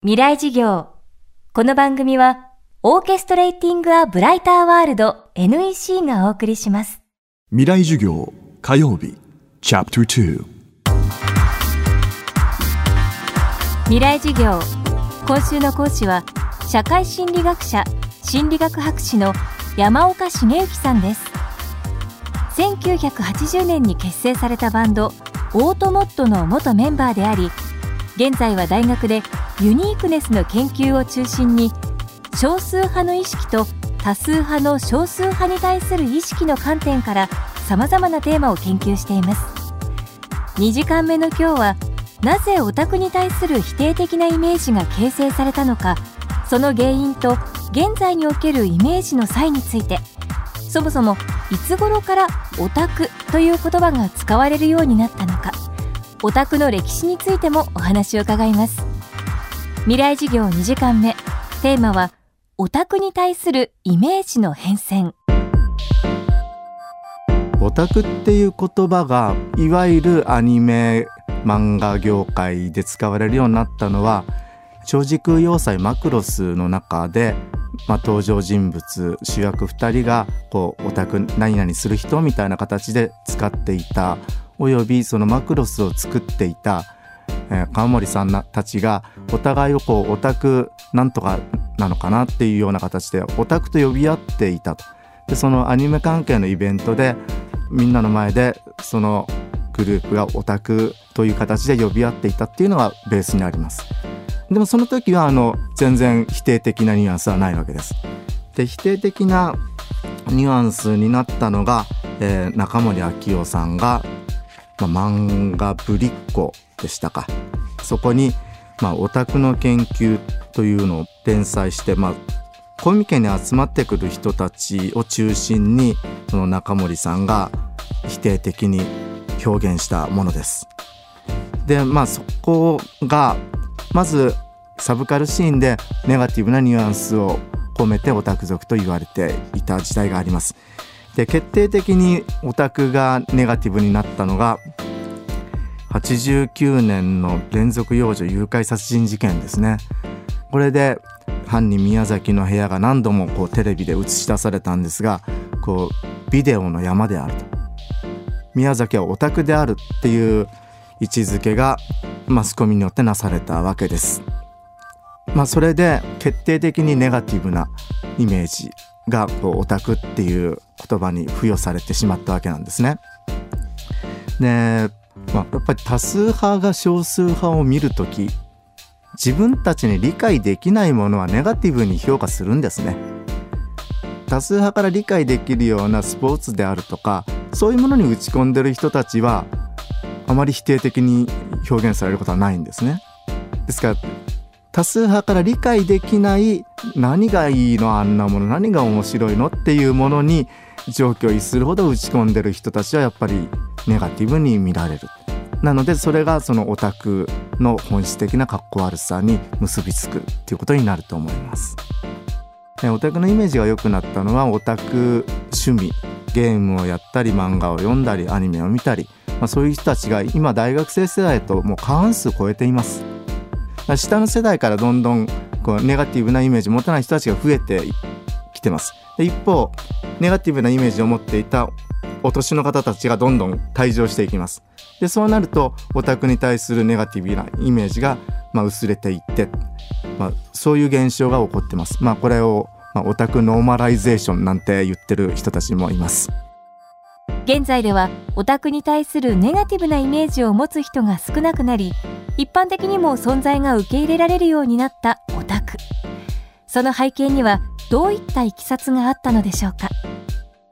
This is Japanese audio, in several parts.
未来事業。この番組はオーケストレーティング・ア・ブライター・ワールド NEC がお送りします。未来授業火曜日チャプター未来事業。今週の講師は社会心理学者心理学博士の山岡茂之さんです。1980年に結成されたバンドオートモットの元メンバーであり現在は大学でユニークネスの研究を中心に少数派の意識と多数派の少数派に対する意識の観点からさまざまなテーマを研究しています。2時間目の今日はなぜオタクに対する否定的なイメージが形成されたのかその原因と現在におけるイメージの際についてそもそもいつ頃からオタクという言葉が使われるようになったのかオタクの歴史についてもお話を伺います。未来事業2時間目。テーマはオタクに対するイメージの変遷。オタクっていう言葉がいわゆるアニメ漫画業界で使われるようになったのは超時空要塞マクロスの中で、まあ、登場人物主役2人がこうオタク何々する人みたいな形で使っていた。およびそのマクロスを作っていた。えー、川森さんたちがお互いをこうオタクなんとかなのかなっていうような形でオタクと呼び合っていたと。でそのアニメ関係のイベントでみんなの前でそのグループがオタクという形で呼び合っていたっていうのがベースにあります。でもその時はあの全然否定的なニュアンスはないわけです。で否定的なニュアンスになったのが、えー、中森明夫さんが、まあ、漫画ぶりっ子でしたかそこに、まあ、オタクの研究というのを連載して、まあ、コミケに集まってくる人たちを中心にその中森さんが否定的に表現したものです。でまあそこがまずサブカルシーンでネガティブなニュアンスを込めてオタク族と言われていた時代があります。で決定的にオタクがネガティブになったのが89年の連続幼女誘拐殺人事件ですねこれで犯人宮崎の部屋が何度もこうテレビで映し出されたんですがこうビデオの山であると宮崎はオタクであるっていう位置づけがマスコミによってなされたわけです。まあ、それで決定的にネガティブなイメージがこうオタクっていう言葉に付与されてしまったわけなんですね。でまあ、やっぱり多数派が少数派を見るとき自分たちに理解できないものはネガティブに評価するんですね。多数派から理解できるようなスポーツであるとかそういうものに打ち込んでる人たちはあまり否定的に表現されることはないんですね。ですから多数派から理解できない何がいいのあんなもの何が面白いのっていうものに状況を逸するほど打ち込んでる人たちはやっぱりネガティブに見られる。なのでそれがそのオタクの本質的な格好悪さに結びつくっていうことになると思います。オタクのイメージが良くなったのはオタク趣味ゲームをやったり漫画を読んだりアニメを見たり、まあ、そういう人たちが今大学生世代ともう過半数超えています。下の世代からどんどんこうネガティブなイメージを持たない人たちが増えてきてます。で一方ネガティブなイメージを持っていたお年の方たちがどんどん退場していきます。でそうなるとオタクに対するネガティブなイメージが、まあ、薄れていって、まあ、そういう現象が起こってます。まあ、これを、まあ、オタクノーマライゼーションなんて言ってる人たちもいます。現在ではオタクに対するネガティブなイメージを持つ人が少なくなり一般的にも存在が受け入れられるようになったオタクその背景にはどういったいきさつがあったのでしょうか？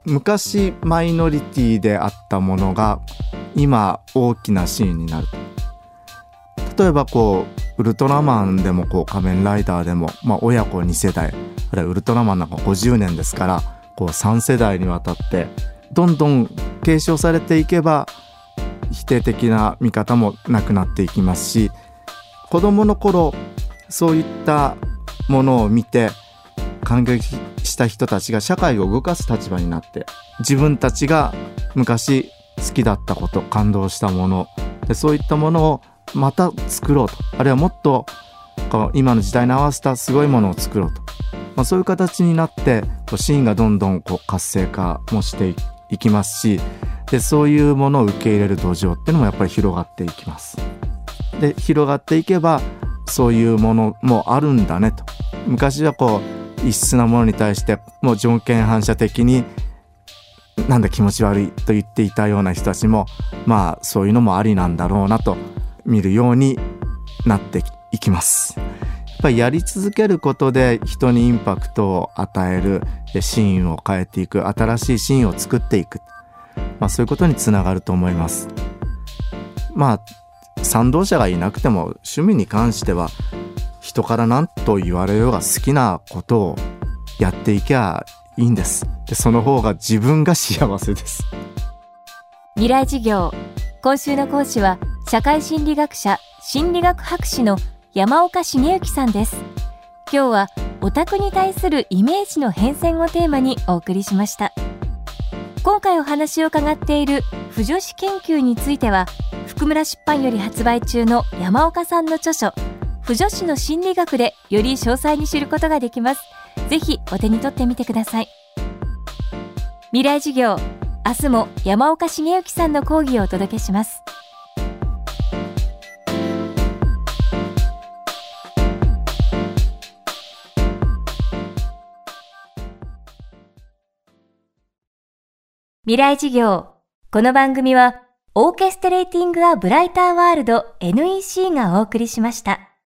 昔マイノリティであったものが今大きなシーンになる。例えばこうウルトラマンでもこう仮面ライダーでも、まあ、親子2世代あるいはウルトラマンなんか50年ですからこう3世代にわたってどんどん継承されていけば否定的な見方もなくなっていきますし子どもの頃そういったものを見て感激した人たちが社会を動かす立場になって自分たちが昔好きだったこと感動したものでそういったものをまた作ろうと。あるいはもっとこう今の時代に合わせたすごいものを作ろうと、まあ、そういう形になってこうシーンがどんどんこう活性化もしていきますしでそういうものを受け入れる土壌っていうのもやっぱり広がっていきます。で広がっていけばそういうものもあるんだねと。昔はこう異質なものに対してもう条件反射的になんだ気持ち悪いと言っていたような人たちもまあそういうのもありなんだろうなと見るようになっていきます。やっぱりやり続けることで人にインパクトを与えるシーンを変えていく新しいシーンを作っていく、まあ、そういうことにつながると思います。まあ賛同者がいなくても趣味に関しては人から何と言われようが好きなことをやっていきゃいいんです。でその方が自分が幸せです。未来事業今週の講師は社会心理学者心理学博士の山岡茂之さんです。今日はオタクに対するイメージの変遷をテーマにお送りしました。今回お話を伺っている不女子研究については福村出版より発売中の山岡さんの著書不女子の心理学でより詳細に知ることができます。ぜひお手に取ってみてください。未来授業明日も山岡茂之さんの講義をお届けします。未来授業この番組はオーケストレーティング・ア・ブライター・ワールド NEC がお送りしました。